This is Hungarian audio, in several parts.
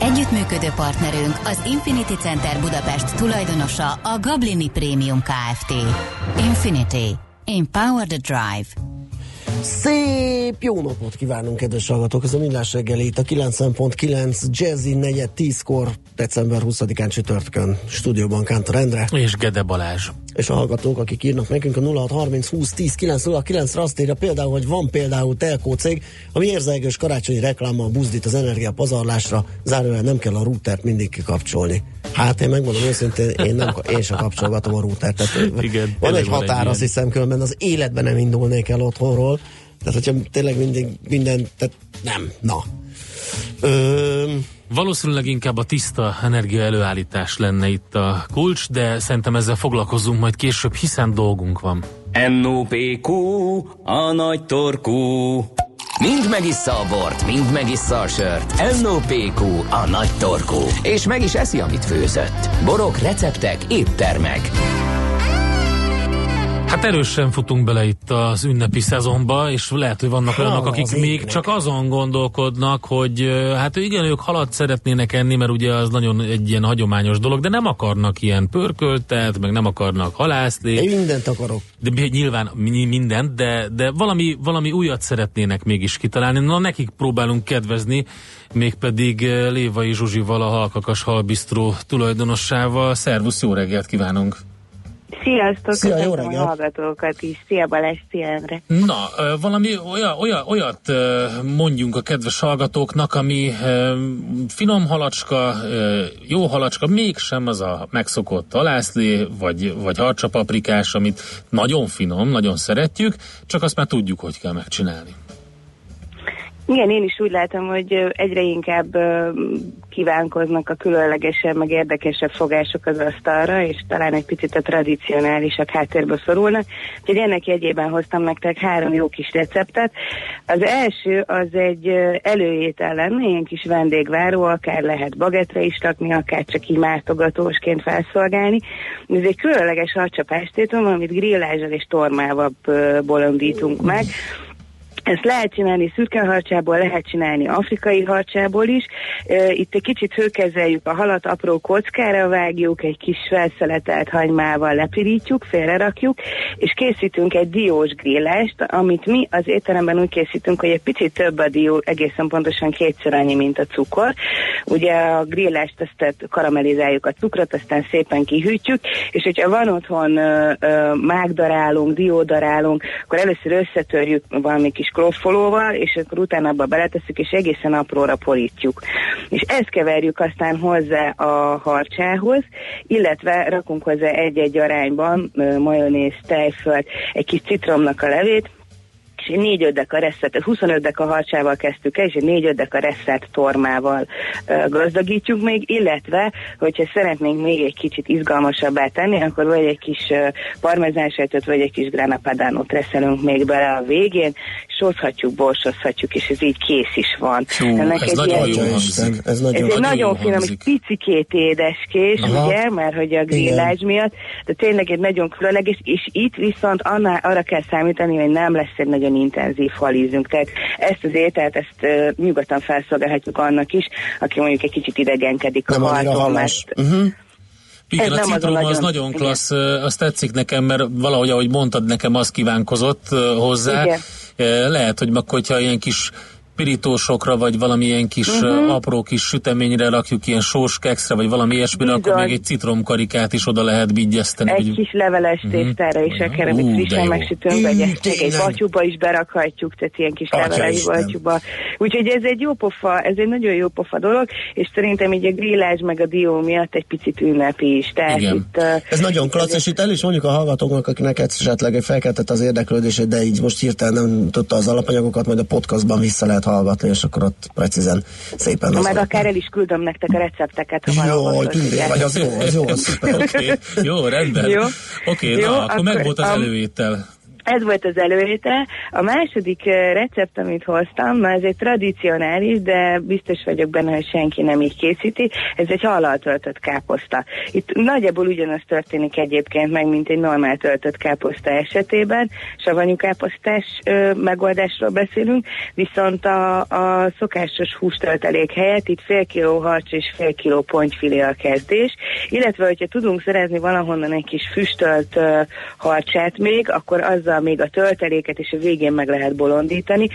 Együttműködő partnerünk az Infinity Center Budapest tulajdonosa a Gablini Premium Kft. Infinity. Empower the Drive. Szép jó napot kívánunk, kedves hallgatók! Ez a Millás reggeli itt a 90.9 Jazzy 4 10-kor, december 20-án csütörtökön stúdióban Kántor Endre. És Gede Balázs. És a hallgatók, akik írnak nekünk a 0630 20 10 909 ra azt írja például, hogy van például telkó cég, ami érzelgős karácsonyi reklámmal buzdít az energia pazarlásra, zárójel nem kell a routert mindig kikapcsolni. Hát én megmondom őszintén, én, nem, én sem kapcsolgatom a routert. Tehát Igen, van egy van határ, egy azt hiszem, különben az életben nem indulnék el otthonról. Tehát, hogyha tényleg mindig minden, tehát nem, na. Ö, Valószínűleg inkább a tiszta energia előállítás lenne itt a kulcs, de szerintem ezzel foglalkozunk majd később, hiszen dolgunk van. NOPQ, a nagy torkú. Mind megissza a bort, mind megissza a sört. NOPQ, a nagy torkú. És meg is eszi, amit főzött. Borok, receptek, éttermek. Hát erősen futunk bele itt az ünnepi szezonba, és lehet, hogy vannak Ha, olyanok, akik még égnek. csak azon gondolkodnak, hogy hát igen, ők halat szeretnének enni, mert ugye az nagyon egy ilyen hagyományos dolog, de nem akarnak ilyen pörköltet, meg nem akarnak halászni. én mindent akarok. De nyilván mi- mindent, de, de valami, valami újat szeretnének mégis kitalálni. Na, nekik próbálunk kedvezni, mégpedig Lévai Zsuzsival, a Halkakas Halbisztró tulajdonossával. Szervusz, jó reggelt kívánunk! Sziasztok, Szia, jó köszöntöm a reggelt. hallgatókat is. Szia Balázs, szia Endre. Na, valami olyan, olyan, olyat mondjunk a kedves hallgatóknak, ami finom halacska, jó halacska, mégsem az a megszokott alászlé, vagy, vagy harcsapaprikás, amit nagyon finom, nagyon szeretjük, csak azt már tudjuk, hogy kell megcsinálni. Igen, én is úgy látom, hogy egyre inkább kívánkoznak a különlegesebb, meg érdekesebb fogások az asztalra, és talán egy picit a tradicionálisabb háttérbe szorulnak. Úgyhogy ennek jegyében hoztam nektek három jó kis receptet. Az első az egy előétel lenne, ilyen kis vendégváró, akár lehet bagetre is rakni, akár csak így mártogatósként felszolgálni. Ez egy különleges harcsapástétom, amit grillázsal és tormával bolondítunk meg. Ezt lehet csinálni szürke harcsából, lehet csinálni afrikai harcsából is. Itt egy kicsit hőkezeljük a halat, apró kockára vágjuk, egy kis felszeletelt hagymával lepirítjuk, félrerakjuk, és készítünk egy diós grillást, amit mi az étteremben úgy készítünk, hogy egy picit több a dió, egészen pontosan kétszer annyi, mint a cukor. Ugye a grillást ezt karamellizáljuk a cukrot, aztán szépen kihűtjük, és hogyha van otthon mágdarálunk, diódarálunk, akkor először összetörjük valami kis kloffolóval, és akkor utána abba beletesszük, és egészen apróra porítjuk. És ezt keverjük aztán hozzá a harcsához, illetve rakunk hozzá egy-egy arányban majonéz, tejfölt, egy kis citromnak a levét, és egy négy a resszet, tehát 25 dek a harcsával kezdtük el, és egy négy a resszet tormával ö, gazdagítjuk még, illetve, hogyha szeretnénk még egy kicsit izgalmasabbá tenni, akkor vagy egy kis ö, parmezánsejtöt, vagy egy kis grana padánót reszelünk még bele a végén, sózhatjuk, borsozhatjuk, és ez így kész is van. Hú, ez nagyon Atya jó hangzik. ez Ez nagyon... egy nagyon finom, egy picikét édeskés, Aha. ugye, mert hogy a grillázs miatt, de tényleg egy nagyon különleges, és itt viszont annál, arra kell számítani, hogy nem lesz egy nagyon intenzív halízünk. Tehát ezt az ételt, ezt uh, nyugodtan felszolgálhatjuk annak is, aki mondjuk egy kicsit idegenkedik Nem a halas. mert Uh-huh. Igen, Ez a nem az citrom az nagyon- igen. klassz, ö, azt tetszik nekem, mert valahogy, ahogy mondtad, nekem az kívánkozott ö, hozzá. Igen. Ö, Lehet, hogy meg hogyha ilyen kis pirítósokra, vagy valamilyen kis uh-huh. apró kis süteményre rakjuk, ilyen sós kekszre, vagy valami ilyesmire, akkor Bizony. még egy citromkarikát is oda lehet vigyeszteni. egy hogy- kis leveles Mhm. tésztára is, akár amit frissen megsütünk, vagy egy batyuba is berakhatjuk, tehát ilyen kis leveles batyuba. Úgyhogy ez egy jó pofa, ez egy nagyon jó pofa dolog, és szerintem így a grillázs meg a dió miatt egy picit ünnepi is. Tehát Igen. itt, uh, Ez nagyon klassz, és itt el is mondjuk a hallgatóknak, akinek esetleg felkeltett az érdeklődését, de így most hirtelen nem tudta az alapanyagokat, majd a podcastban vissza lehet hallgatni, és akkor ott precízen szépen... Meg akár el is küldöm nektek a recepteket, ha Jó, tündér vagy, az jó, az jó, szuper. okay. Jó, rendben. Oké, okay, na, akkor, akkor meg volt az előétel. Ez volt az előéte. A második eh, recept, amit hoztam, már ez egy tradicionális, de biztos vagyok benne, hogy senki nem így készíti. Ez egy hallal töltött káposzta. Itt nagyjából ugyanaz történik egyébként meg, mint egy normál töltött káposzta esetében. Savanyú káposztás ö, megoldásról beszélünk, viszont a, a szokásos hústöltelék helyett itt fél kiló harcs és fél kiló pontyfilé a kezdés, illetve hogyha tudunk szerezni valahonnan egy kis füstölt ö, harcsát még, akkor azzal még a tölteléket, és a végén meg lehet bolondítani.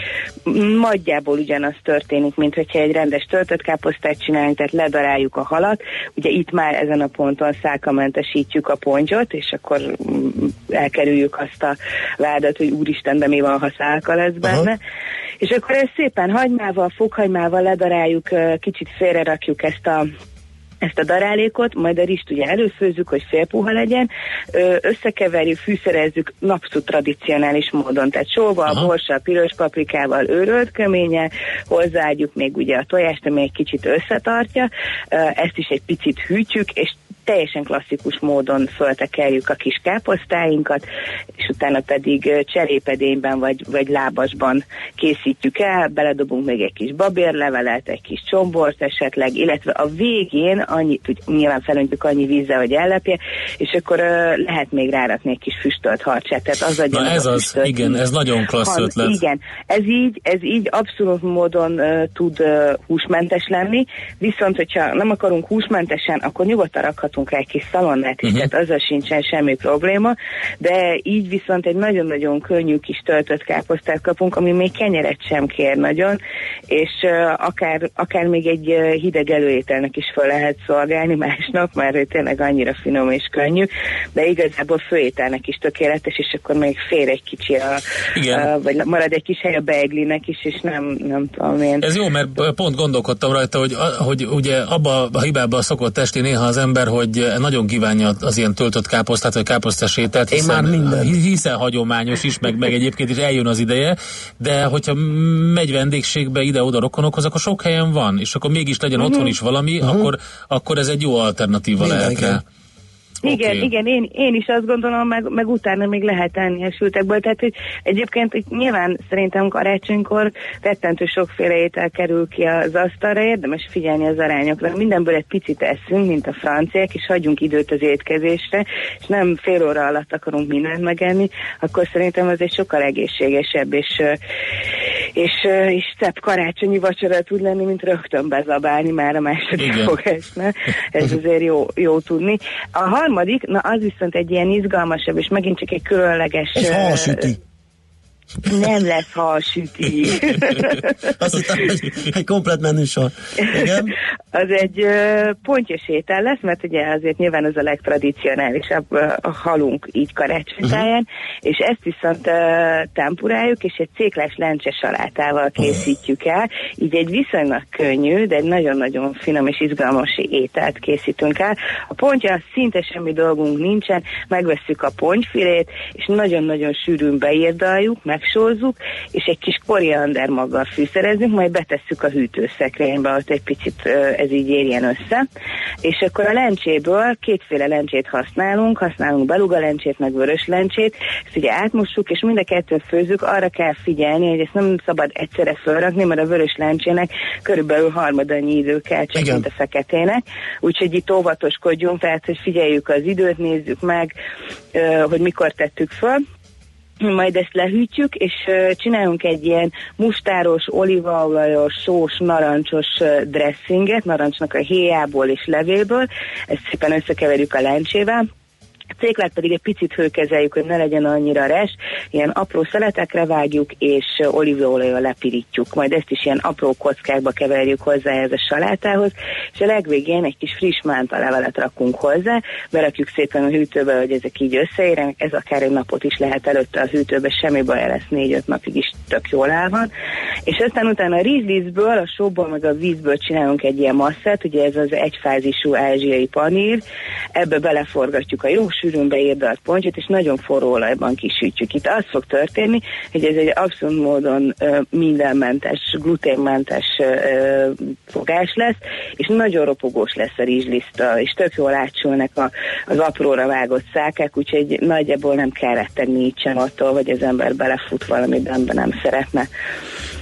Nagyjából ugyanaz történik, mint hogyha egy rendes töltött káposztát csinálunk, tehát ledaráljuk a halat. Ugye itt már ezen a ponton szálkamentesítjük a pontyot, és akkor mm, elkerüljük azt a vádat, hogy úristen, de mi van, ha szálka lesz benne. Aha. És akkor ezt szépen hagymával, fokhagymával ledaráljuk, kicsit félrerakjuk ezt a ezt a darálékot, majd a rist ugye előfőzzük, hogy félpuha legyen, összekeverjük, fűszerezzük napszú tradicionális módon, tehát sóval, borssal, piros paprikával, őrölt keménye, hozzáadjuk még ugye a tojást, ami egy kicsit összetartja, ezt is egy picit hűtjük, és teljesen klasszikus módon föltekerjük a kis káposztáinkat, és utána pedig cserépedényben vagy, vagy lábasban készítjük el, beledobunk még egy kis babérlevelet, egy kis csombort esetleg, illetve a végén annyi, hogy nyilván felöntjük annyi vízzel, hogy ellepje, és akkor uh, lehet még rárakni egy kis füstölt harcsát. Tehát az Na ez az, füstölt, igen, ez nagyon klassz ötlet. Igen, ez így, ez így abszolút módon uh, tud uh, húsmentes lenni, viszont hogyha nem akarunk húsmentesen, akkor nyugodtan rakhat rakhatunk rá egy kis szalonnát is, uh-huh. tehát azzal sincsen semmi probléma, de így viszont egy nagyon-nagyon könnyű kis töltött káposztát kapunk, ami még kenyeret sem kér nagyon, és uh, akár, akár még egy uh, hideg előételnek is fel lehet szolgálni másnap, mert tényleg annyira finom és könnyű, de igazából főételnek is tökéletes, és akkor még fér egy kicsi a. Uh, vagy marad egy kis hely a beiglinek is, és nem, nem tudom én. Ez jó, mert pont gondolkodtam rajta, hogy, hogy ugye abba a hibába szokott esti néha az ember, hogy hogy nagyon kívánja az ilyen töltött káposztát, vagy káposztás ételt, hiszen, Én már hiszen hagyományos is, meg, meg egyébként is eljön az ideje, de hogyha megy vendégségbe ide-oda rokonokhoz, akkor sok helyen van, és akkor mégis legyen uh-huh. otthon is valami, uh-huh. akkor, akkor ez egy jó alternatíva lehet rá. Igen, okay. igen, én, én is azt gondolom, meg, meg utána még lehet enni a sültekből. Tehát, hogy egyébként hogy nyilván szerintem karácsonykor rettentő sokféle étel kerül ki az asztalra, érdemes figyelni az arányokra. Mindenből egy picit eszünk, mint a franciák, és hagyjunk időt az étkezésre, és nem fél óra alatt akarunk mindent megenni, akkor szerintem az egy sokkal egészségesebb és, és, és szebb karácsonyi vacsora tud lenni, mint rögtön bezabálni már a második fogásnál. Ez azért jó, jó tudni. A harmadik, na az viszont egy ilyen izgalmasabb, és megint csak egy különleges... Ez halsüti. Nem lesz halsüti. Azt hittem, hogy egy komplet menüsor. Igen? Az egy pontyos étel lesz, mert ugye azért nyilván az a legtradicionálisabb a halunk így karácsonytáján, uh-huh. és ezt viszont tempuráljuk, és egy céklás lencse salátával készítjük el, így egy viszonylag könnyű, de egy nagyon-nagyon finom és izgalmas ételt készítünk el. A pontja szinte semmi dolgunk nincsen, megvesszük a pontyfilét, és nagyon-nagyon sűrűn beírdaljuk, megsózzuk, és egy kis koriander maggal fűszerezünk, majd betesszük a hűtőszekrénybe, ott egy picit ez így érjen össze. És akkor a lencséből kétféle lencsét használunk, használunk beluga lencsét, meg vörös lencsét, ezt ugye átmossuk, és mind a kettőt főzzük, arra kell figyelni, hogy ezt nem szabad egyszerre felrakni, mert a vörös lencsének körülbelül harmadannyi idő kell, csak mint a feketének. Úgyhogy itt óvatoskodjunk, tehát hogy figyeljük az időt, nézzük meg, hogy mikor tettük föl majd ezt lehűtjük, és csinálunk egy ilyen mustáros, olívaolajos, sós, narancsos dressinget, narancsnak a héjából és levéből, ezt szépen összekeverjük a lencsével, céklát pedig egy picit hőkezeljük, hogy ne legyen annyira res, ilyen apró szeletekre vágjuk, és olívaolajjal lepirítjuk. Majd ezt is ilyen apró kockákba keverjük hozzá ez a salátához, és a legvégén egy kis friss mánta levelet rakunk hozzá, berakjuk szépen a hűtőbe, hogy ezek így összeérjenek, ez akár egy napot is lehet előtte a hűtőbe, semmi baj lesz, négy-öt napig is tök jól el van. És aztán utána a rizlízből, a sóból, meg a vízből csinálunk egy ilyen masszát, ugye ez az egyfázisú ázsiai panír, ebbe beleforgatjuk a jó sűrűn beérdalt pontyot, és nagyon forró olajban kisütjük. Itt az fog történni, hogy ez egy abszolút módon mindenmentes, gluténmentes fogás lesz, és nagyon ropogós lesz a rizsliszta, és tök jól átsülnek a, az apróra vágott szákák, úgyhogy nagyjából nem kell rettegni így sem attól, hogy az ember belefut valamiben, nem szeretne.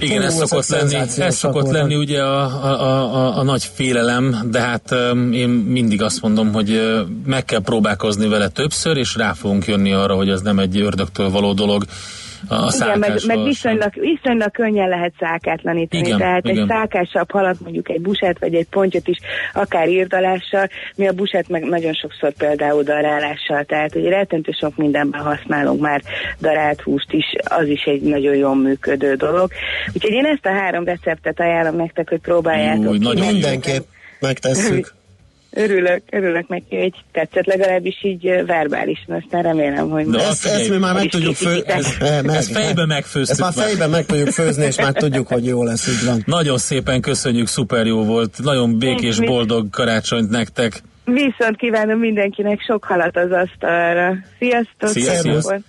Igen, Hú, ez szokott lenni, ez szokott voltak. lenni ugye a, a, a, a nagy félelem, de hát én mindig azt mondom, hogy meg kell próbálkozni vele többször, és rá fogunk jönni arra, hogy az nem egy ördögtől való dolog. A Igen, meg, meg viszonylag, viszonylag könnyen lehet szákátlanítani. Igen, Tehát igen. egy szákásabb halat, mondjuk egy busát vagy egy pontyot is, akár írdalással, mi a busát meg nagyon sokszor például darálással, tehát hogy rettentő sok mindenben használunk már darált húst is, az is egy nagyon jól működő dolog. Úgyhogy én ezt a három receptet ajánlom nektek, hogy próbáljátok Új, ki. nagyon. Mindenképp megtesszük. Örülök, örülök neki, hogy tetszett legalábbis így verbálisan, aztán remélem, hogy De Ezt, ezt mi már meg tudjuk fő... készítitek. e, meg- Ezt fejben megfőztük Ezt már fejben meg tudjuk főzni, és már tudjuk, hogy jó lesz, így van. Nagyon szépen köszönjük, szuper jó volt. Nagyon békés, boldog karácsonyt nektek. Viszont kívánom mindenkinek sok halat az asztalra. Sziasztok! Szia, Szép szia. volt.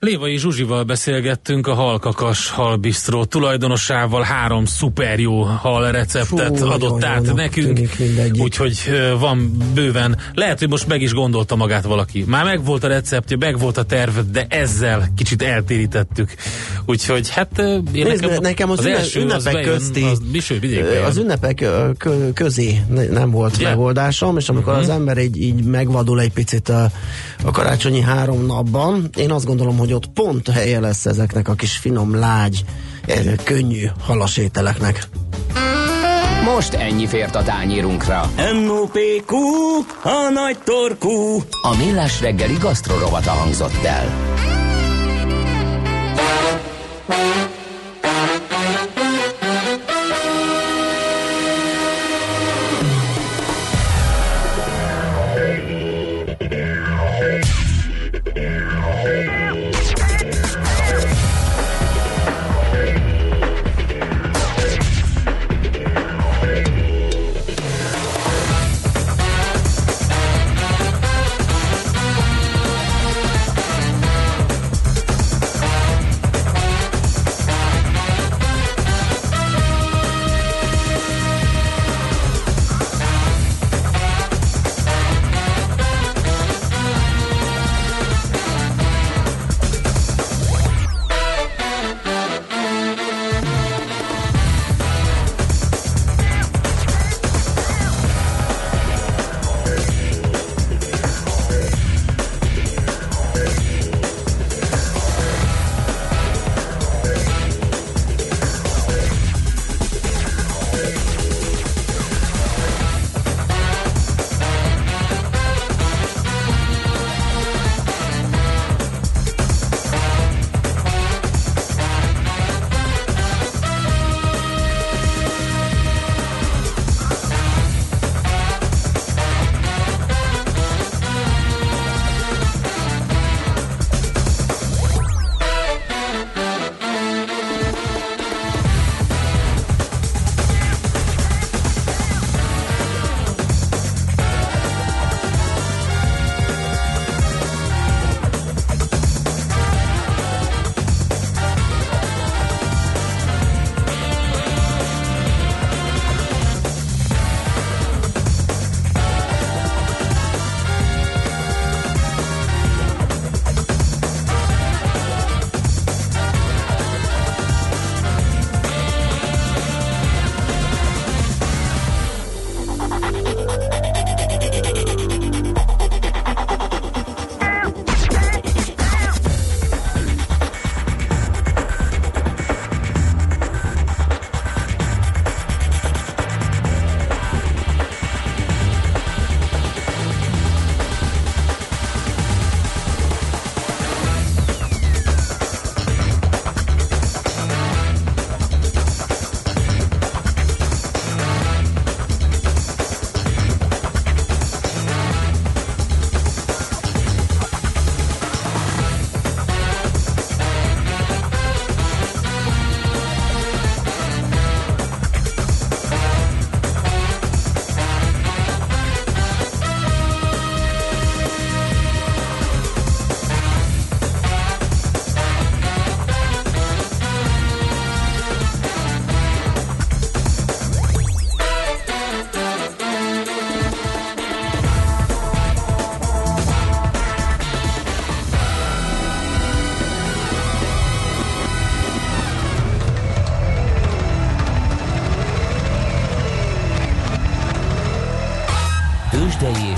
Lévai Zsuzsival beszélgettünk, a Halkakas halbisztró tulajdonosával három szuper jó hal receptet Fú, adott át nekünk, úgyhogy van bőven. Lehet, hogy most meg is gondolta magát valaki. Már megvolt a receptje, megvolt a terv, de ezzel kicsit eltérítettük. Úgyhogy hát én Nézd, nekem, nekem az, az ünne- első, az ünnepek közti, az vidék bejön. az ünnepek ö, kö, közé ne- nem volt Ugye? megoldásom, és amikor Mhm. az ember így, így megvadul egy picit a, a karácsonyi három napban, én azt gondolom, hogy ott pont helye lesz ezeknek a kis finom, lágy, eh, könnyű halasételeknek. Most ennyi fért a tányérunkra. M.O.P.Q. A nagy torkú. A Millás reggeli gasztrorovata hangzott el.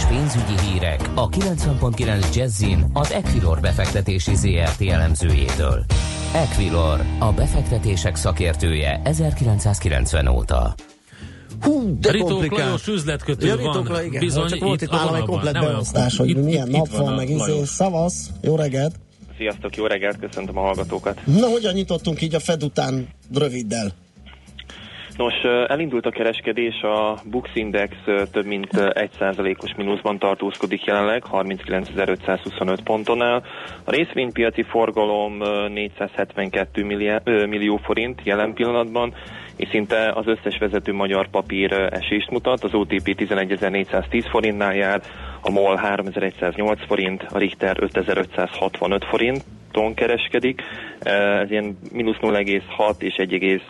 Pénzügyi hírek a 90.9 Jazzin az Equilor befektetési ZRT elemzőjétől. Equilor, a befektetések szakértője 1990 óta. Hú, de Ritók komplikált. Lajos üzletkötő Ja, van. Ritók, igen, Bizony, csak volt itt itt nálam egy komplet beosztás, hogy Itt- milyen itt nap van van, a meg izé. Szavasz, jó reggelt. Sziasztok, jó reggelt, köszöntöm a hallgatókat. Na, hogyan nyitottunk így a Fed után röviddel? Nos, elindult a kereskedés, a Bux Index több mint 1%-os mínuszban tartózkodik jelenleg, 39.525 ponton áll. A részvénypiaci forgalom 472 milliá, ö, millió forint jelen pillanatban, és szinte az összes vezető magyar papír esést mutat. Az OTP 11.410 forintnál jár, a MOL 3108 forint, a Richter 5565 forinton kereskedik. Ez ilyen mínusz 0,6 és 1,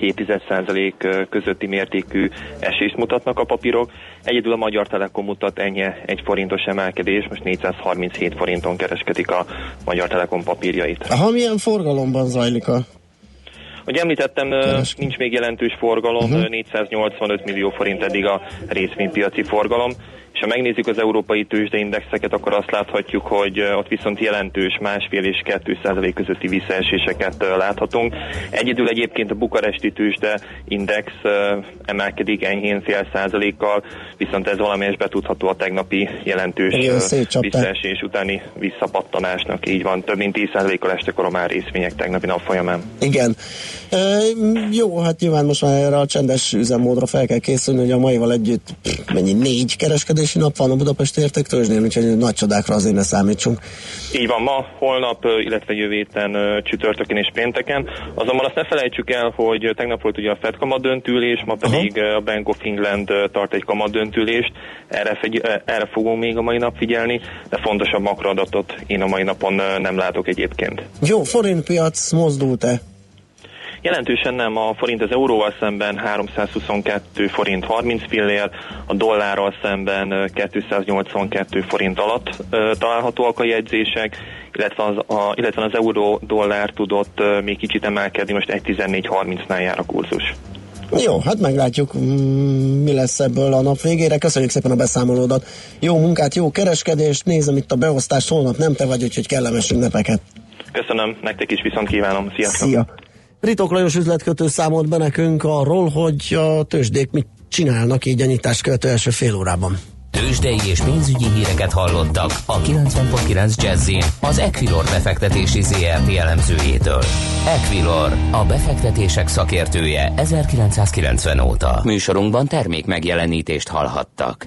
2% közötti mértékű esést mutatnak a papírok. Egyedül a Magyar Telekom mutat ennyi egy forintos emelkedés, most 437 forinton kereskedik a Magyar Telekom papírjait. Ha milyen forgalomban zajlik a... Ahogy említettem, Kereskedés. nincs még jelentős forgalom, uh-huh. 485 millió forint eddig a részvénypiaci forgalom. És ha megnézzük az európai tőzsdeindexeket, akkor azt láthatjuk, hogy ott viszont jelentős másfél és 2 százalék közötti visszaeséseket láthatunk. Egyedül egyébként a bukaresti tőzsde index ö, emelkedik enyhén fél százalékkal, viszont ez valamelyes betudható a tegnapi jelentős visszaesés utáni visszapattanásnak. Így van, több mint 10 százalékkal estek a román részvények tegnapi nap folyamán. Igen. E, jó, hát nyilván most már erre a csendes üzemmódra fel kell készülni, hogy a maival együtt pff, mennyi négy kereskedési nap van a Budapesti értéktőzsnél, úgyhogy nagy csodákra azért ne számítsunk. Így van, ma, holnap, illetve jövő héten csütörtökön és pénteken. Azonban azt ne felejtsük el, hogy tegnap volt ugye a Fed kamadöntülés, ma pedig ö, a Bank of England tart egy kamadöntülést. Erre, fegy, ö, erre fogunk még a mai nap figyelni, de fontosabb makroadatot én a mai napon nem látok egyébként. Jó, forintpiac mozdult-e? Jelentősen nem, a forint az euróval szemben 322 forint 30 fillér, a dollárral szemben ö, 282 forint alatt találhatóak a jegyzések, illetve az, a, illetve az euró-dollár tudott még kicsit emelkedni, most 1.14.30-nál jár a kurzus. Jó, hát meglátjuk, mm, mi lesz ebből a nap végére. Köszönjük szépen a beszámolódat. Jó munkát, jó kereskedést, nézem itt a beosztást, holnap nem te vagy, úgyhogy kellemes ünnepeket. Köszönöm, nektek is viszont kívánom, sziasztok! Szia! Ritok Lajos üzletkötő számolt be nekünk arról, hogy a tőzsdék mit csinálnak így a nyitás követő első fél órában. Tőzsdei és pénzügyi híreket hallottak a 90.9 Jazzin az Equilor befektetési ZRT elemzőjétől. Equilor, a befektetések szakértője 1990 óta. Műsorunkban termék megjelenítést hallhattak.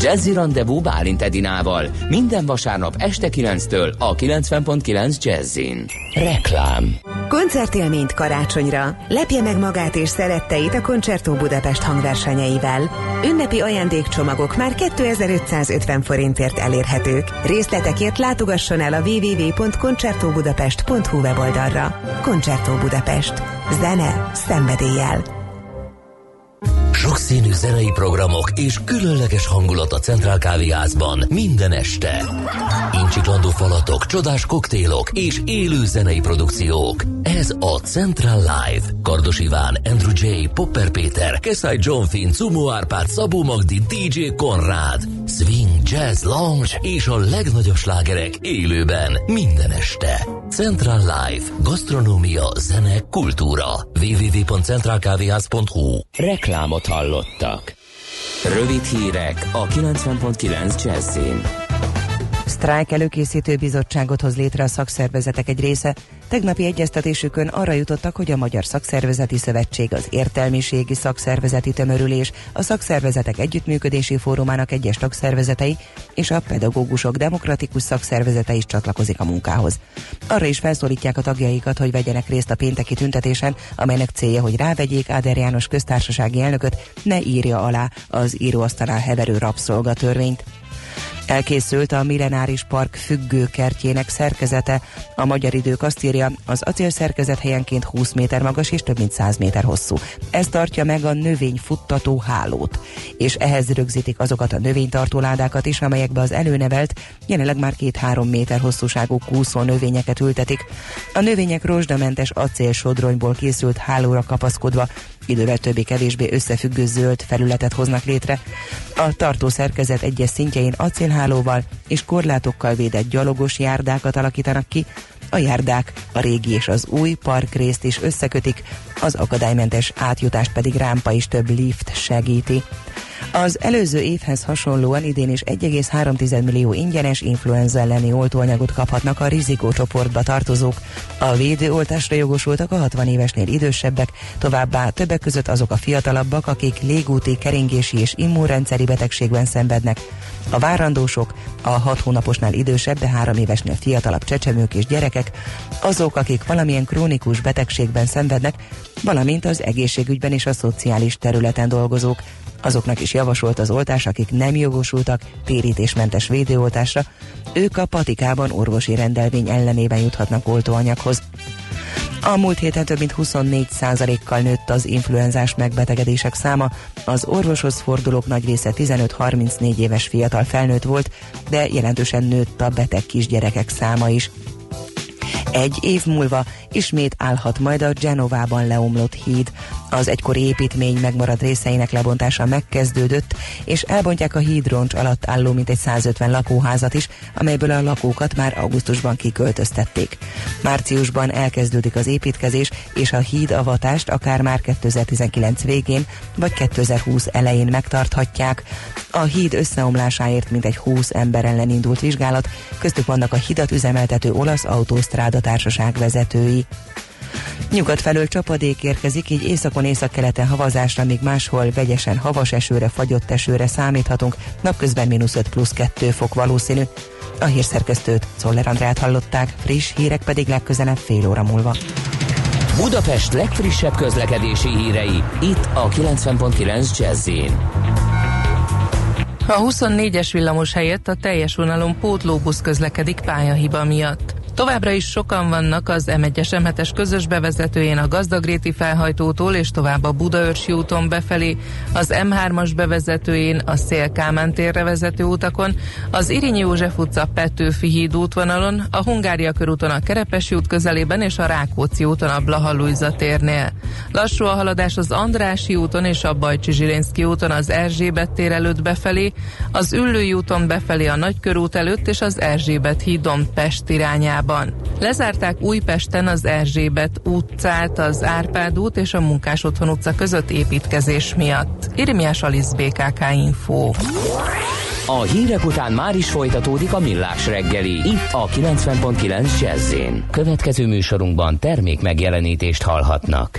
Jazzy Rendezvú Bálint Edinával minden vasárnap este 9-től a 90.9 Jazzin. Reklám Koncertélményt karácsonyra. Lepje meg magát és szeretteit a Concerto Budapest hangversenyeivel. Ünnepi ajándékcsomagok már 2550 forintért elérhetők. Részletekért látogasson el a www.concertobudapest.hu weboldalra. Concerto Budapest. Zene szenvedéllyel. Sokszínű zenei programok és különleges hangulat a Centrál Kávéházban minden este. Incsiklandó falatok, csodás koktélok és élő zenei produkciók. Ez a Central Live. Kardos Iván, Andrew J., Popper Péter, Keszai John Finn, Cumo Árpád, Szabó Magdi, DJ Konrád. Swing, jazz, lounge és a legnagyobb slágerek élőben minden este. Central Live. Gasztronómia, zene, kultúra. www.centralkávéház.hu Reklámot hallottak. Rövid hírek a 90.9 Jazzin. Sztrájk előkészítő bizottságot hoz létre a szakszervezetek egy része. Tegnapi egyeztetésükön arra jutottak, hogy a Magyar Szakszervezeti Szövetség, az Értelmiségi Szakszervezeti Tömörülés, a Szakszervezetek Együttműködési Fórumának egyes tagszervezetei és a Pedagógusok Demokratikus Szakszervezete is csatlakozik a munkához. Arra is felszólítják a tagjaikat, hogy vegyenek részt a pénteki tüntetésen, amelynek célja, hogy rávegyék Áder János köztársasági elnököt, ne írja alá az íróasztalán heverő rabszolgatörvényt. Elkészült a Millenáris Park függőkertjének szerkezete. A magyar idők azt írja, az acél szerkezet helyenként 20 méter magas és több mint 100 méter hosszú. Ez tartja meg a növényfuttató hálót, és ehhez rögzítik azokat a növénytartó ládákat is, amelyekbe az előnevelt, jelenleg már két-három méter hosszúságú kúszó növényeket ültetik. A növények rozsdamentes acélsodronyból készült hálóra kapaszkodva idővel többé-kevésbé összefüggő zöld felületet hoznak létre. A tartó szerkezet egyes szintjein acélhálóval és korlátokkal védett gyalogos járdákat alakítanak ki, a járdák a régi és az új parkrészt is összekötik, az akadálymentes átjutást pedig rámpa is több lift segíti. Az előző évhez hasonlóan idén is 1,3 millió ingyenes influenza elleni oltóanyagot kaphatnak a rizikócsoportba tartozók. A védőoltásra jogosultak a 60 évesnél idősebbek, továbbá többek között azok a fiatalabbak, akik légúti, keringési és immunrendszeri betegségben szenvednek. A várandósok, a 6 hónaposnál idősebb, de 3 évesnél fiatalabb csecsemők és gyerekek, azok, akik valamilyen krónikus betegségben szenvednek, valamint az egészségügyben és a szociális területen dolgozók, Azoknak is javasolt az oltás, akik nem jogosultak térítésmentes védőoltásra, ők a patikában orvosi rendelvény ellenében juthatnak oltóanyaghoz. A múlt héten több mint 24%-kal nőtt az influenzás megbetegedések száma, az orvoshoz fordulók nagy része 15-34 éves fiatal felnőtt volt, de jelentősen nőtt a beteg kisgyerekek száma is. Egy év múlva ismét állhat majd a Genovában leomlott híd. Az egykori építmény megmaradt részeinek lebontása megkezdődött, és elbontják a hídroncs alatt álló mintegy 150 lakóházat is, amelyből a lakókat már augusztusban kiköltöztették. Márciusban elkezdődik az építkezés, és a hídavatást akár már 2019 végén vagy 2020 elején megtarthatják. A híd összeomlásáért mintegy 20 ember ellen indult vizsgálat, köztük vannak a hidat üzemeltető olasz autósztráda társaság vezetői. Nyugat felől csapadék érkezik, így északon északkeleten havazásra, míg máshol vegyesen havas esőre, fagyott esőre számíthatunk, napközben mínusz 5 plusz 2 fok valószínű. A hírszerkesztőt, Szoller Andrát hallották, friss hírek pedig legközelebb fél óra múlva. Budapest legfrissebb közlekedési hírei, itt a 90.9 jazz A 24-es villamos helyett a teljes vonalon pótlóbusz közlekedik pályahiba miatt. Továbbra is sokan vannak az M1-es M7-es közös bevezetőjén a Gazdagréti felhajtótól és tovább a Budaörsi úton befelé, az M3-as bevezetőjén a Szél-Kámán térre vezető utakon, az Irinyi József utca Petőfi híd útvonalon, a Hungária körúton a Kerepesi út közelében és a Rákóczi úton a Blaha térnél. Lassú a haladás az Andrási úton és a Bajcsi Zsilinszki úton az Erzsébet tér előtt befelé, az Üllői úton befelé a Nagykörút előtt és az Erzsébet hídon Pest irányába városban. Lezárták Újpesten az Erzsébet utcát, az Árpád út és a Munkás Otthon utca között építkezés miatt. Irmiás Alisz BKK Info. A hírek után már is folytatódik a millás reggeli. Itt a 90.9 jazz Következő műsorunkban termék megjelenítést hallhatnak.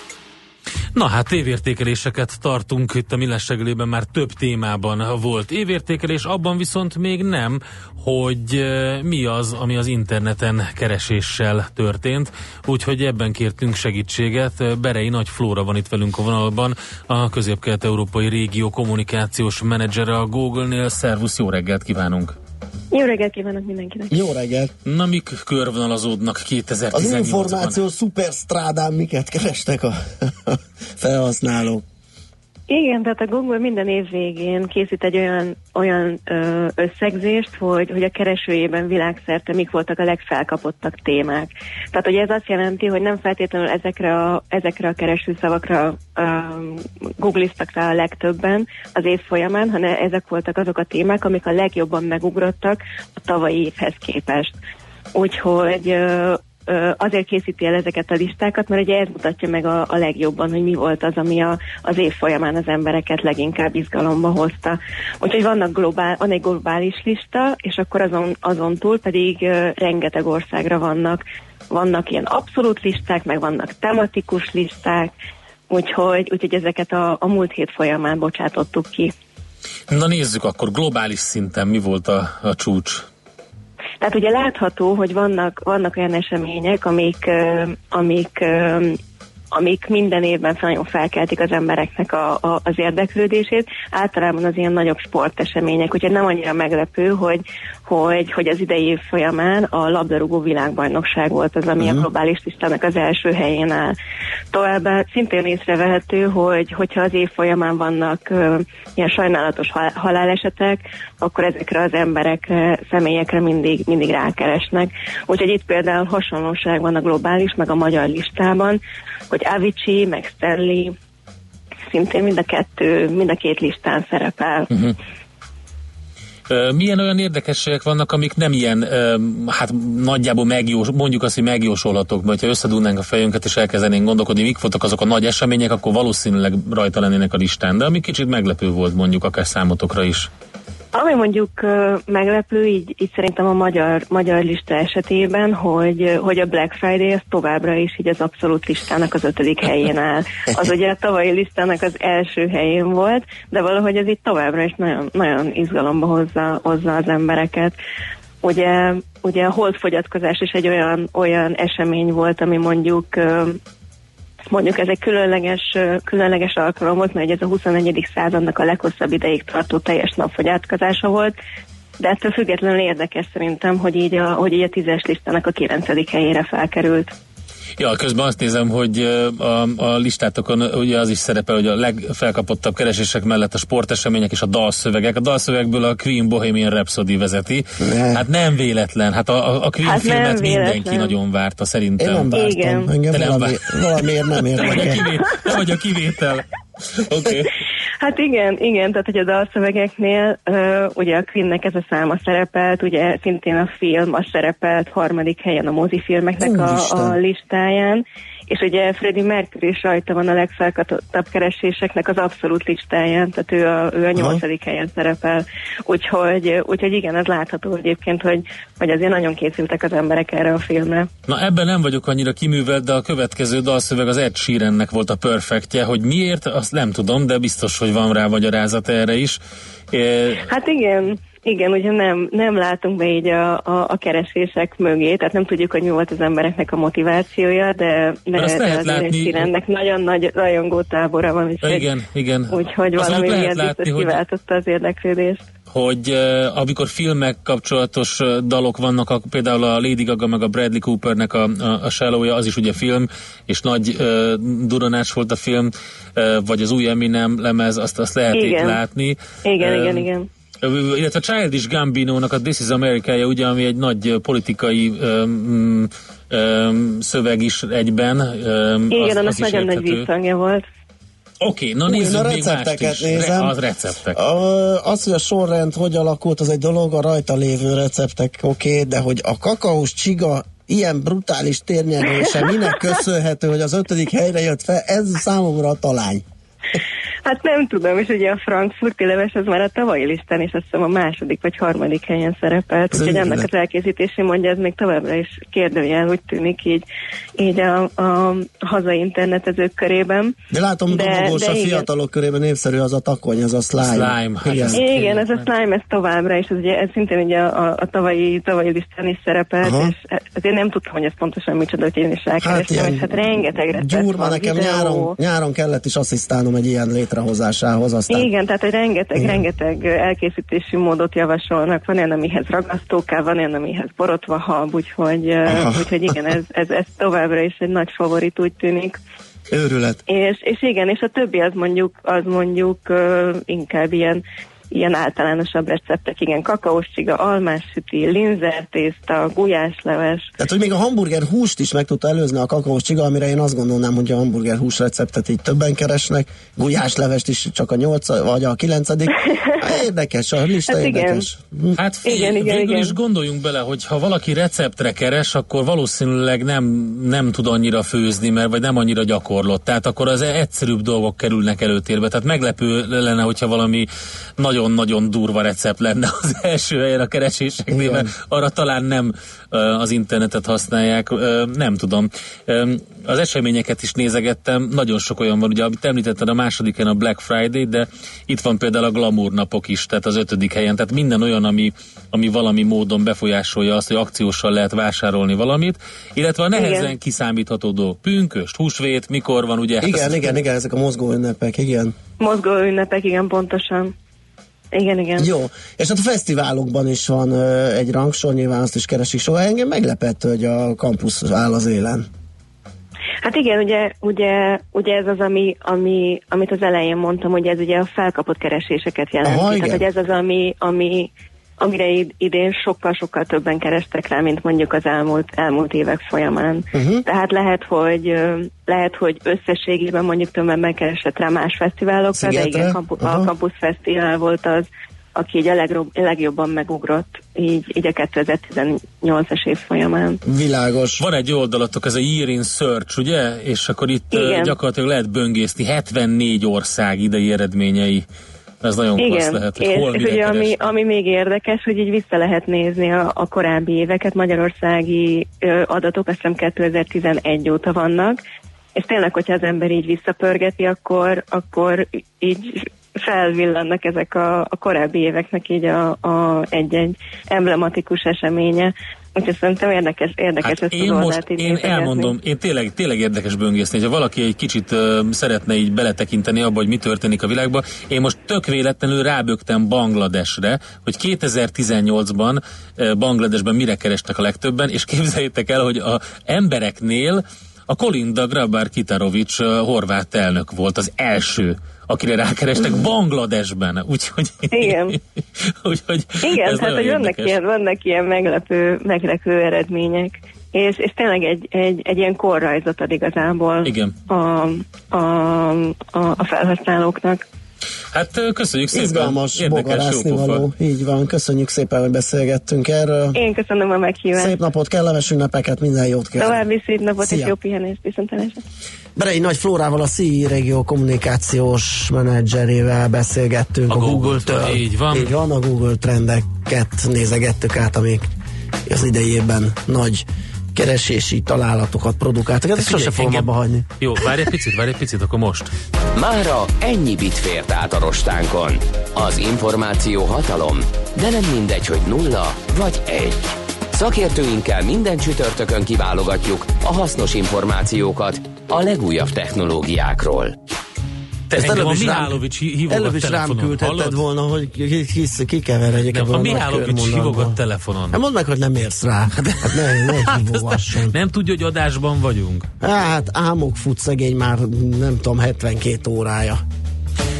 Na hát évértékeléseket tartunk itt a Millás reggelében, már több témában volt évértékelés, abban viszont még nem, hogy mi az, ami az interneten kereséssel történt, úgyhogy ebben kértünk segítséget. Berei Nagy Flóra van itt velünk a vonalban, a közép-kelet-európai régió kommunikációs menedzsere a Google-nél. Szervusz, jó reggelt kívánunk! Jó reggelt kívánok mindenkinek! Jó reggelt! Na, mik körvonalazódnak 2018-ban? Az információ szuperstrádán miket kerestek a felhasználók? Igen, tehát a Google minden év végén készít egy olyan, olyan ö, összegzést, hogy, hogy a keresőjében világszerte mik voltak a legfelkapottabb témák. Tehát ugye ez azt jelenti, hogy nem feltétlenül ezekre a, ezekre a keresőszavakra googliztak rá a legtöbben az év folyamán, hanem ezek voltak azok a témák, amik a legjobban megugrottak a tavalyi évhez képest. Úgyhogy azért készíti el ezeket a listákat, mert ugye ez mutatja meg a, a legjobban, hogy mi volt az, ami a, az év folyamán az embereket leginkább izgalomba hozta. Úgyhogy vannak globál, van egy globális lista, és akkor azon, azon túl pedig rengeteg országra vannak. Vannak ilyen abszolút listák, meg vannak tematikus listák, úgyhogy, úgyhogy ezeket a, a múlt hét folyamán bocsátottuk ki. Na nézzük akkor globális szinten mi volt a, a csúcs tehát ugye látható, hogy vannak, vannak olyan események, amik, amik amik minden évben nagyon felkeltik az embereknek a, a, az érdeklődését. Általában az ilyen nagyobb sportesemények, úgyhogy nem annyira meglepő, hogy, hogy, hogy az idei év folyamán a labdarúgó világbajnokság volt az, ami uh-huh. a mhm. globális listának az első helyén áll. Továbbá szintén észrevehető, hogy hogyha az év folyamán vannak uh, ilyen sajnálatos halálesetek, akkor ezekre az emberekre, személyekre mindig, mindig rákeresnek. Úgyhogy itt például hasonlóság van a globális, meg a magyar listában, hogy Avicii, meg Stanley szintén mind a kettő, mind a két listán szerepel. Uh-huh. Milyen olyan érdekességek vannak, amik nem ilyen, hát nagyjából megjós, mondjuk azt, hogy megjósolhatók, mert ha összedúnánk a fejünket és elkezdenénk gondolkodni, mik voltak azok a nagy események, akkor valószínűleg rajta lennének a listán, de ami kicsit meglepő volt mondjuk akár számotokra is. Ami mondjuk meglepő, így, így szerintem a magyar, magyar lista esetében, hogy, hogy a Black Friday az továbbra is így az abszolút listának az ötödik helyén áll. Az ugye a tavalyi listának az első helyén volt, de valahogy ez itt továbbra is nagyon, nagyon izgalomba hozza, hozza az embereket. Ugye, ugye a holdfogyatkozás is egy olyan, olyan esemény volt, ami mondjuk mondjuk ez egy különleges, különleges alkalom volt, mert ez a 21. századnak a leghosszabb ideig tartó teljes napfogyatkozása volt, de ettől függetlenül érdekes szerintem, hogy így a, hogy így a tízes listának a kilencedik helyére felkerült. Ja, közben azt nézem, hogy a, a listátokon ugye az is szerepel, hogy a legfelkapottabb keresések mellett a sportesemények és a dalszövegek. A dalszövegből a Queen Bohemian Rhapsody vezeti. Ne. Hát nem véletlen. Hát a, a Queen hát filmet mindenki nagyon várta szerintem. Én nem vártam. Igen. Engem nem valami, valamiért nem érdekel. Nem vagy a kivétel. Okay. Hát igen, igen, tehát hogy a dalszövegeknél uh, ugye a Queennek ez a száma szerepelt, ugye szintén a film a szerepelt harmadik helyen a mozifilmeknek a, a listáján, és ugye Freddie Mercury is rajta van a legfelkatottabb kereséseknek az abszolút listáján, tehát ő a, ő a nyolcadik helyen szerepel. Úgyhogy, úgyhogy igen, ez látható egyébként, hogy, hogy azért nagyon készültek az emberek erre a filmre. Na ebben nem vagyok annyira kiművelt, de a következő dalszöveg az Ed Sheerannek volt a perfektje, hogy miért, azt nem tudom, de biztos, hogy van rá magyarázat erre is. Hát igen, igen, ugye nem, nem látunk be így a, a, a keresések mögé, tehát nem tudjuk, hogy mi volt az embereknek a motivációja, de, de, de azért látni, ennek nagyon nagy rajongó tábora van. Úgyhogy, igen, igen. Úgyhogy valami miért biztos hogy... kiváltotta az érdeklődést hogy uh, amikor filmek kapcsolatos uh, dalok vannak, a, például a Lady Gaga meg a Bradley Coopernek a, a, a Shallowja, az is ugye film, és nagy uh, duranás volt a film, uh, vagy az új Eminem lemez, azt, azt lehet igen. látni. Igen, uh, igen, igen illetve a Childish Gambino-nak a This is america ugye, ami egy nagy politikai um, um, szöveg is egyben. Um, Igen, az, annak az nagyon nagy visszhangja volt. Oké, na Új, nézzük na még mást recepteket is. nézem. Re, az receptek. A, az, hogy a sorrend hogy alakult, az egy dolog, a rajta lévő receptek oké, okay, de hogy a kakaós csiga ilyen brutális térnyerése minek köszönhető, hogy az ötödik helyre jött fel, ez számomra a talány. Hát nem tudom, és ugye a frankfurti leves az már a tavalyi listán, és azt hiszem a második vagy harmadik helyen szerepelt, úgyhogy ennek az elkészítési mondja, ez még továbbra is kérdőjel, úgy tűnik így, így a, a hazai internetezők körében. De látom, De- dobogós de a igen. fiatalok körében népszerű az a takony, az a slime. Slime, hát Igen. ez- Igen, ez a slime, ez továbbra is, ez, ugye, ez szintén ugye a, a tavalyi, tavalyi listán is szerepelt, Aha. és azért nem tudtam, hogy ez pontosan micsoda, hogy én is rákerestem, ilyen és hát rengeteg Gyurma, nekem videó. nyáron, nyáron kellett is asszisztálnom egy ilyen létrehozásához, aztán Igen, tehát hogy rengeteg, Igen. rengeteg elkészítési módot javasolnak. Van olyan, amihez ragasztóká, van olyan, amihez borotva hab, úgyhogy, úgyhogy igen, ez, ez, ez továbbra is egy nagy favorit úgy tűnik. őrület. És, és igen, és a többi az mondjuk, az mondjuk uh, inkább ilyen ilyen általánosabb receptek, igen, kakaós csiga, almás süti, linzertészta, gulyásleves. Tehát, hogy még a hamburger húst is meg tudta előzni a kakaós csiga, amire én azt gondolnám, hogy a hamburger hús receptet így többen keresnek, gulyáslevest is csak a nyolc vagy a kilencedik. Érdekes, a lista Hát igen. érdekes. Hát figyelj, Igen, igen, végül igen. is gondoljunk bele, hogy ha valaki receptre keres, akkor valószínűleg nem, nem tud annyira főzni, mert vagy nem annyira gyakorlott. Tehát akkor az egyszerűbb dolgok kerülnek előtérbe. Tehát meglepő lenne, hogyha valami nagyon-nagyon durva recept lenne az első helyen a kereséseknél, Igen. mert arra talán nem az internetet használják, nem tudom. Az eseményeket is nézegettem, nagyon sok olyan van, ugye, amit említetted a másodiken a Black Friday, de itt van például a Glamour napok is, tehát az ötödik helyen, tehát minden olyan, ami, ami valami módon befolyásolja azt, hogy akciósan lehet vásárolni valamit, illetve a nehezen Igen. kiszámítható dolgok. Pünköst, húsvét, mikor van, ugye? Igen, igen, igen, ezek a mozgó ünnepek, igen. Mozgó ünnepek, igen, pontosan. Igen, igen. Jó, és hát a fesztiválokban is van ö, egy rangsor, nyilván azt is keresik soha. Engem meglepett, hogy a kampusz áll az élen. Hát igen, ugye, ugye, ugye ez az, ami, ami, amit az elején mondtam, hogy ez ugye a felkapott kereséseket jelenti. Aha, igen. Tehát, hogy ez az, ami, ami, amire id- idén sokkal-sokkal többen kerestek rá, mint mondjuk az elmúlt, elmúlt évek folyamán. Uh-huh. Tehát lehet, hogy lehet, hogy összességében mondjuk többen megkeresett rá más fesztiválokra, de Szigetre? igen, kampu, Aha. a Campus Fesztivál volt az, aki így a legjobb, legjobban megugrott így, így a 2018-as év folyamán. Világos. Van egy oldalatok, ez a Year in Search, ugye? És akkor itt. Igen. gyakorlatilag lehet böngészni 74 ország idei eredményei. Ez nagyon klassz Igen, lehet, hogy hol és ugye ami, ami még érdekes, hogy így vissza lehet nézni a, a korábbi éveket, magyarországi ö, adatok azt hiszem 2011 óta vannak, és tényleg, hogyha az ember így visszapörgeti, akkor, akkor így felvillannak ezek a, a korábbi éveknek így a, a egy-egy emblematikus eseménye. Úgyhogy szerintem érdekes, érdekes Hát ezt én most, én nézegetni. elmondom, én tényleg, tényleg érdekes böngészni, hogyha valaki egy kicsit uh, szeretne így beletekinteni abba, hogy mi történik a világban. Én most tök véletlenül rábögtem Bangladesre, hogy 2018-ban uh, Bangladesben mire kerestek a legtöbben, és képzeljétek el, hogy a embereknél a Kolinda Grabar Kitarovics uh, horvát elnök volt az első, akire rákerestek Bangladesben. Úgyhogy, Igen. úgyhogy Igen, tehát hogy vannak ilyen, vannak ilyen meglepő, meglepő eredmények. És, és tényleg egy, egy, egy ilyen korrajzot ad igazából Igen. a, a, a, a felhasználóknak. Hát köszönjük szépen. Izgalmas, bogarászni való. Így van, köszönjük szépen, hogy beszélgettünk erről. Én köszönöm a meghívást. Szép napot, kellemes ünnepeket, minden jót kívánok. További szép napot Szia. és jó pihenést viszontlátásra. Berei Nagy Flórával, a CI Regió kommunikációs menedzserével beszélgettünk A a, Google-től, Google-től. így van. Így van, a Google trendeket nézegettük át, amik az idejében nagy keresési találatokat produkáltak. Hát ezt sose fogom engem- abba hagyni. Jó, várj egy picit, várj egy picit, akkor most. Mára ennyi bit fért át a rostánkon. Az információ hatalom, de nem mindegy, hogy nulla vagy egy. Szakértőinkkel minden csütörtökön kiválogatjuk a hasznos információkat a legújabb technológiákról. Te Ezt előbb a is Mihálovics hí- hívogat Előbb is rám küldhetted hallod? volna, hogy ki- ki- kikeveredjék Nem, ebből a Mihálovics hívogat telefonon. Hát mondd meg, hogy nem érsz rá. Hát ne, ne hívógasson. Nem tudja, hogy adásban vagyunk. Hát álmok fut szegény már nem tudom 72 órája.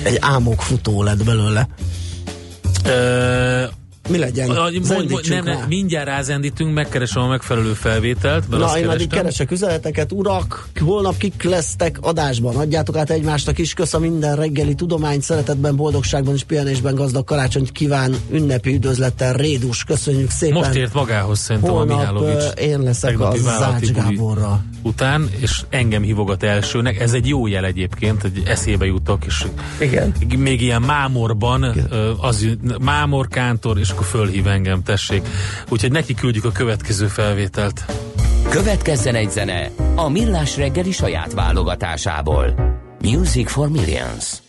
Egy álmok futó lett belőle. Ö, Mi legyen? A, mond, mond, nem, nem, mindjárt rázendítünk, megkeresem a megfelelő felvételt. Na, én addig keresek üzeneteket. Urak, holnap kik lesztek adásban? Adjátok át egymásnak is. Kösz a minden reggeli tudomány, szeretetben, boldogságban és pihenésben gazdag karácsonyt kíván ünnepi üdvözlettel. Rédus, köszönjük szépen. Most ért magához szerintem holnap, a Mihálovics. én leszek a Zács Gáborra. Után, és engem hívogat elsőnek. Ez egy jó jel egyébként, hogy eszébe jutok, és Igen. még ilyen mámorban, az mámor, kántor, és akkor fölhív engem, tessék. Úgyhogy neki küldjük a következő felvételt. Következzen egy zene a Millás reggeli saját válogatásából. Music for Millions.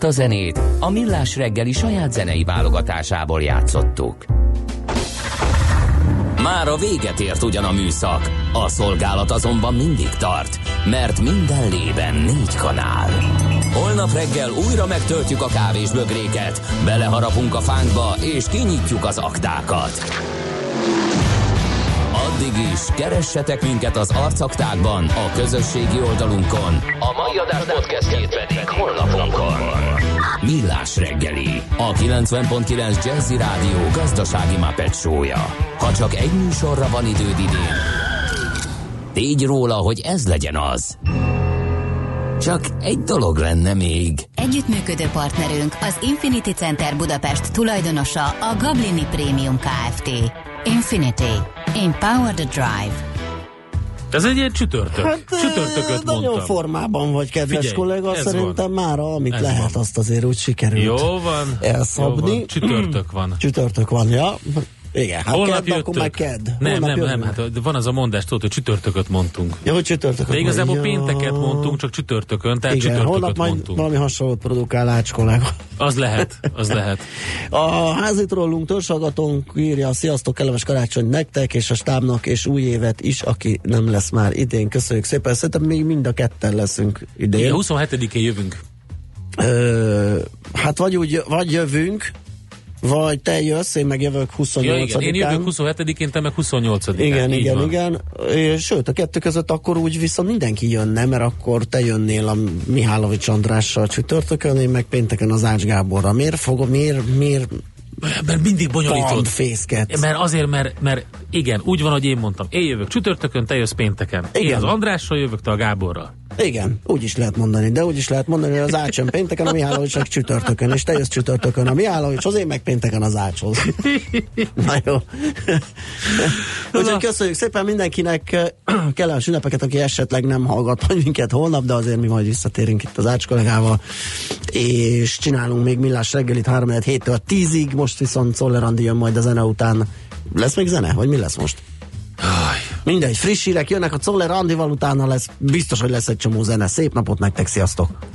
Ezt a zenét a Millás reggeli saját zenei válogatásából játszottuk. Már a véget ért ugyan a műszak, a szolgálat azonban mindig tart, mert minden lében négy kanál. Holnap reggel újra megtöltjük a kávés bögréket, beleharapunk a fánkba és kinyitjuk az aktákat. Addig is, keressetek minket az arcaktákban, a közösségi oldalunkon. A mai adás podcastjét pedig honlapunkon. Millás reggeli, a 90.9 Jazzy Rádió gazdasági mapetsója. Ha csak egy műsorra van időd idén, tégy róla, hogy ez legyen az. Csak egy dolog lenne még. Együttműködő partnerünk az Infinity Center Budapest tulajdonosa a Gablini Premium Kft. Infinity. Empower the Drive. Ez egy ilyen csütörtök. Hát, Csütörtököt nagyon mondtam. formában vagy, kedves Figyelj, kollega, szerintem már amit Ez lehet, van. azt azért úgy sikerült Jó van. elszabni. Jó van. Csütörtök van. Csütörtök van, ja. Igen, hát Holnap kedd, akkor jöttök. kedd. Nem, Holnap nem, nem, hát van az a mondás, tudod, hogy csütörtököt mondtunk. Ja, hogy csütörtökön. De igazából ja. pénteket mondtunk, csak csütörtökön, tehát Igen, holnap csütörtököt majd mondtunk. valami hasonlót produkál Ács kollega. Az lehet, az lehet. A házitrollunk törzsagatónk írja, sziasztok, kellemes karácsony nektek, és a stábnak, és új évet is, aki nem lesz már idén. Köszönjük szépen, szerintem még mind a ketten leszünk idén. Igen, 27-én jövünk. Ö, hát vagy úgy, vagy jövünk, vagy te jössz, én meg jövök 28 Ja, igen, én jövök 27-én, te meg 28-án. Igen, Így igen, van. igen. És, sőt, a kettő között akkor úgy viszont mindenki jönne, mert akkor te jönnél a Mihálovics Andrással csütörtökön, én meg pénteken az Ács Gáborra. Miért fogom, miért, miért Mert mindig bonyolítod. fészket? Mert azért, mert, mert igen, úgy van, hogy én mondtam. Én jövök csütörtökön, te jössz pénteken. Igen. Én az Andrással jövök, te a Gáborral. Igen, úgy is lehet mondani, de úgy is lehet mondani, hogy az Ács jön pénteken, a Mihálovics meg csütörtökön, és te jössz csütörtökön a Mihálovicshoz, én meg pénteken az Ácshoz. Na jó. Úgyhogy köszönjük szépen mindenkinek kellemes ünnepeket, aki esetleg nem hallgat majd minket holnap, de azért mi majd visszatérünk itt az Ács kollégával, és csinálunk még millás reggelit 3 7 től 10-ig, most viszont Szoller jön majd a zene után. Lesz még zene? Vagy mi lesz most? Mindegy, friss hírek jönnek a Czoller Andival, utána lesz, biztos, hogy lesz egy csomó zene. Szép napot nektek, sziasztok!